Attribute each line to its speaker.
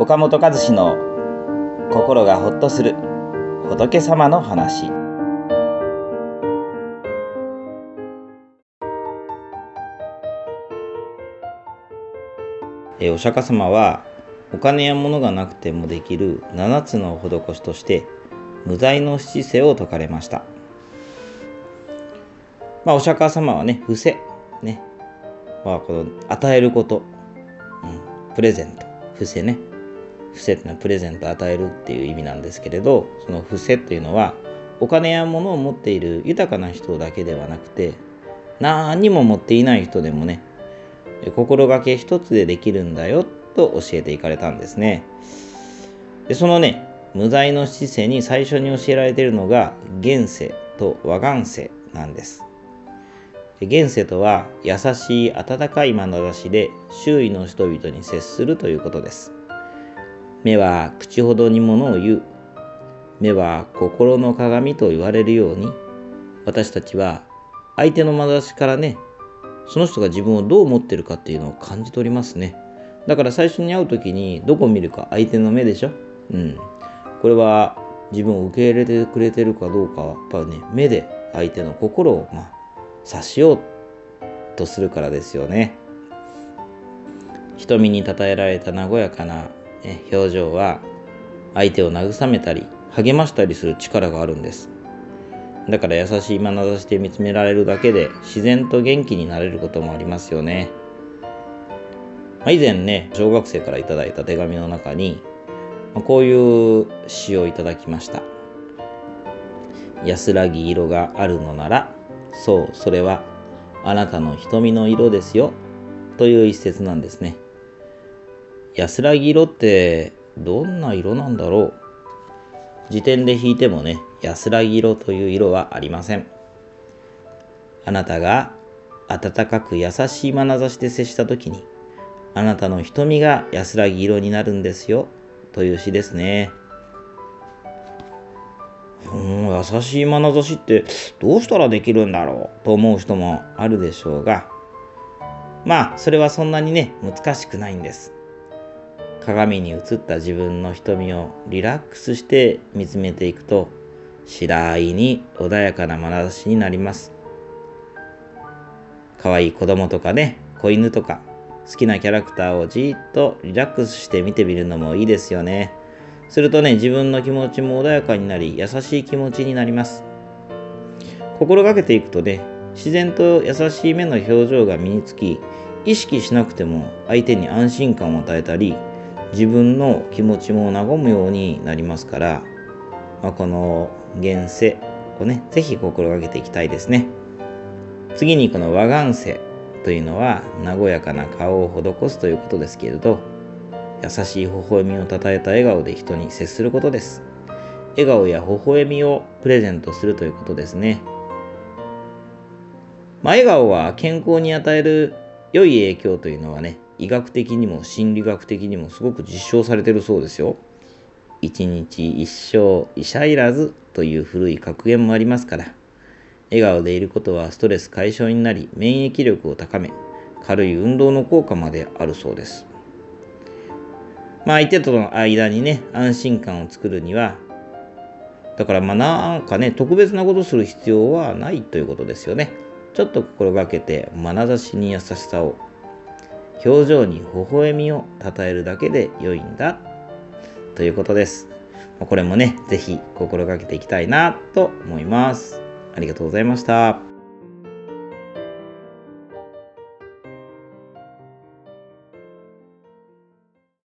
Speaker 1: 岡本和志の心がほっとする仏様の話。えお釈迦様はお金や物がなくてもできる7つの施しとして無罪の七世を説かれました。まあ、お釈迦様はね、伏せ、ね、まあ、この与えること、うん、プレゼント、伏せね、伏せってのはプレゼントを与えるっていう意味なんですけれど、その伏せというのは、お金や物を持っている豊かな人だけではなくて、何にも持っていない人でもね、心がけ一つでできるんだよと教えていかれたんですね。でそのね、無罪の姿勢に最初に教えられているのが現世と和願世なんです。現世とは優しい温かい眼差しで周囲の人々に接するということです。目は口ほどにものを言う。目は心の鏡と言われるように私たちは相手の眼差しからねその人が自分をどう思ってるかっていうのを感じ取りますね。だから最初に会う時にどこ見るか相手の目でしょうん。これは自分を受け入れてくれてるかどうかはやっぱりね目で相手の心をまあ察しようとするからですよね。瞳にたたえられた和やかな、表情は相手を慰めたり励ましたりする力があるんです。だから優しい眼差しで見つめられるだけで自然と元気になれることもありますよね。ま、以前ね、小学生からいただいた手紙の中に、こういう詩をいただきました。安らぎ色があるのなら、そう、それはあなたの瞳の色ですよ。という一節なんですね。安らぎ色ってどんな色なんだろう辞典で引いてもね、安らぎ色という色はありません。あなたが温かく優しい眼差しで接した時に、あなたの瞳が安らぎ色になるんですよ。という詩ですね。うん、優しい眼差しってどうしたらできるんだろうと思う人もあるでしょうが、まあ、それはそんなにね、難しくないんです。鏡に映った自分の瞳をリラックスして見つめていくと、次第に穏やかな眼差しになります。可愛い子供とかね、子犬とか、好きなキャラクターをじっとリラックスして見てみるのもいいですよね。するとね、自分の気持ちも穏やかになり、優しい気持ちになります。心がけていくとね、自然と優しい目の表情が身につき、意識しなくても相手に安心感を与えたり、自分の気持ちも和むようになりますから、まあ、この現世をね、ぜひ心がけていきたいですね。次にこの和願世というのは和やかな顔を施すということですけれど、優しい微笑みをたたえた笑顔で人に接することです。笑顔や微笑みをプレゼントするということですね。まあ、笑顔は健康に与える良い影響というのはね、医学的にも心理学的にもすごく実証されてるそうですよ。一日一生医者いらずという古い格言もありますから、笑顔でいることはストレス解消になり、免疫力を高め、軽い運動の効果まであるそうです。まあ相手との間にね、安心感を作るには、だからまあなんかね、特別なことする必要はないということですよね。ちょっと心がけて、眼差しに優しさを表情に微笑みを称えるだけで良いんだということです。これもね、ぜひ心がけていきたいなと思います。ありがとうございました。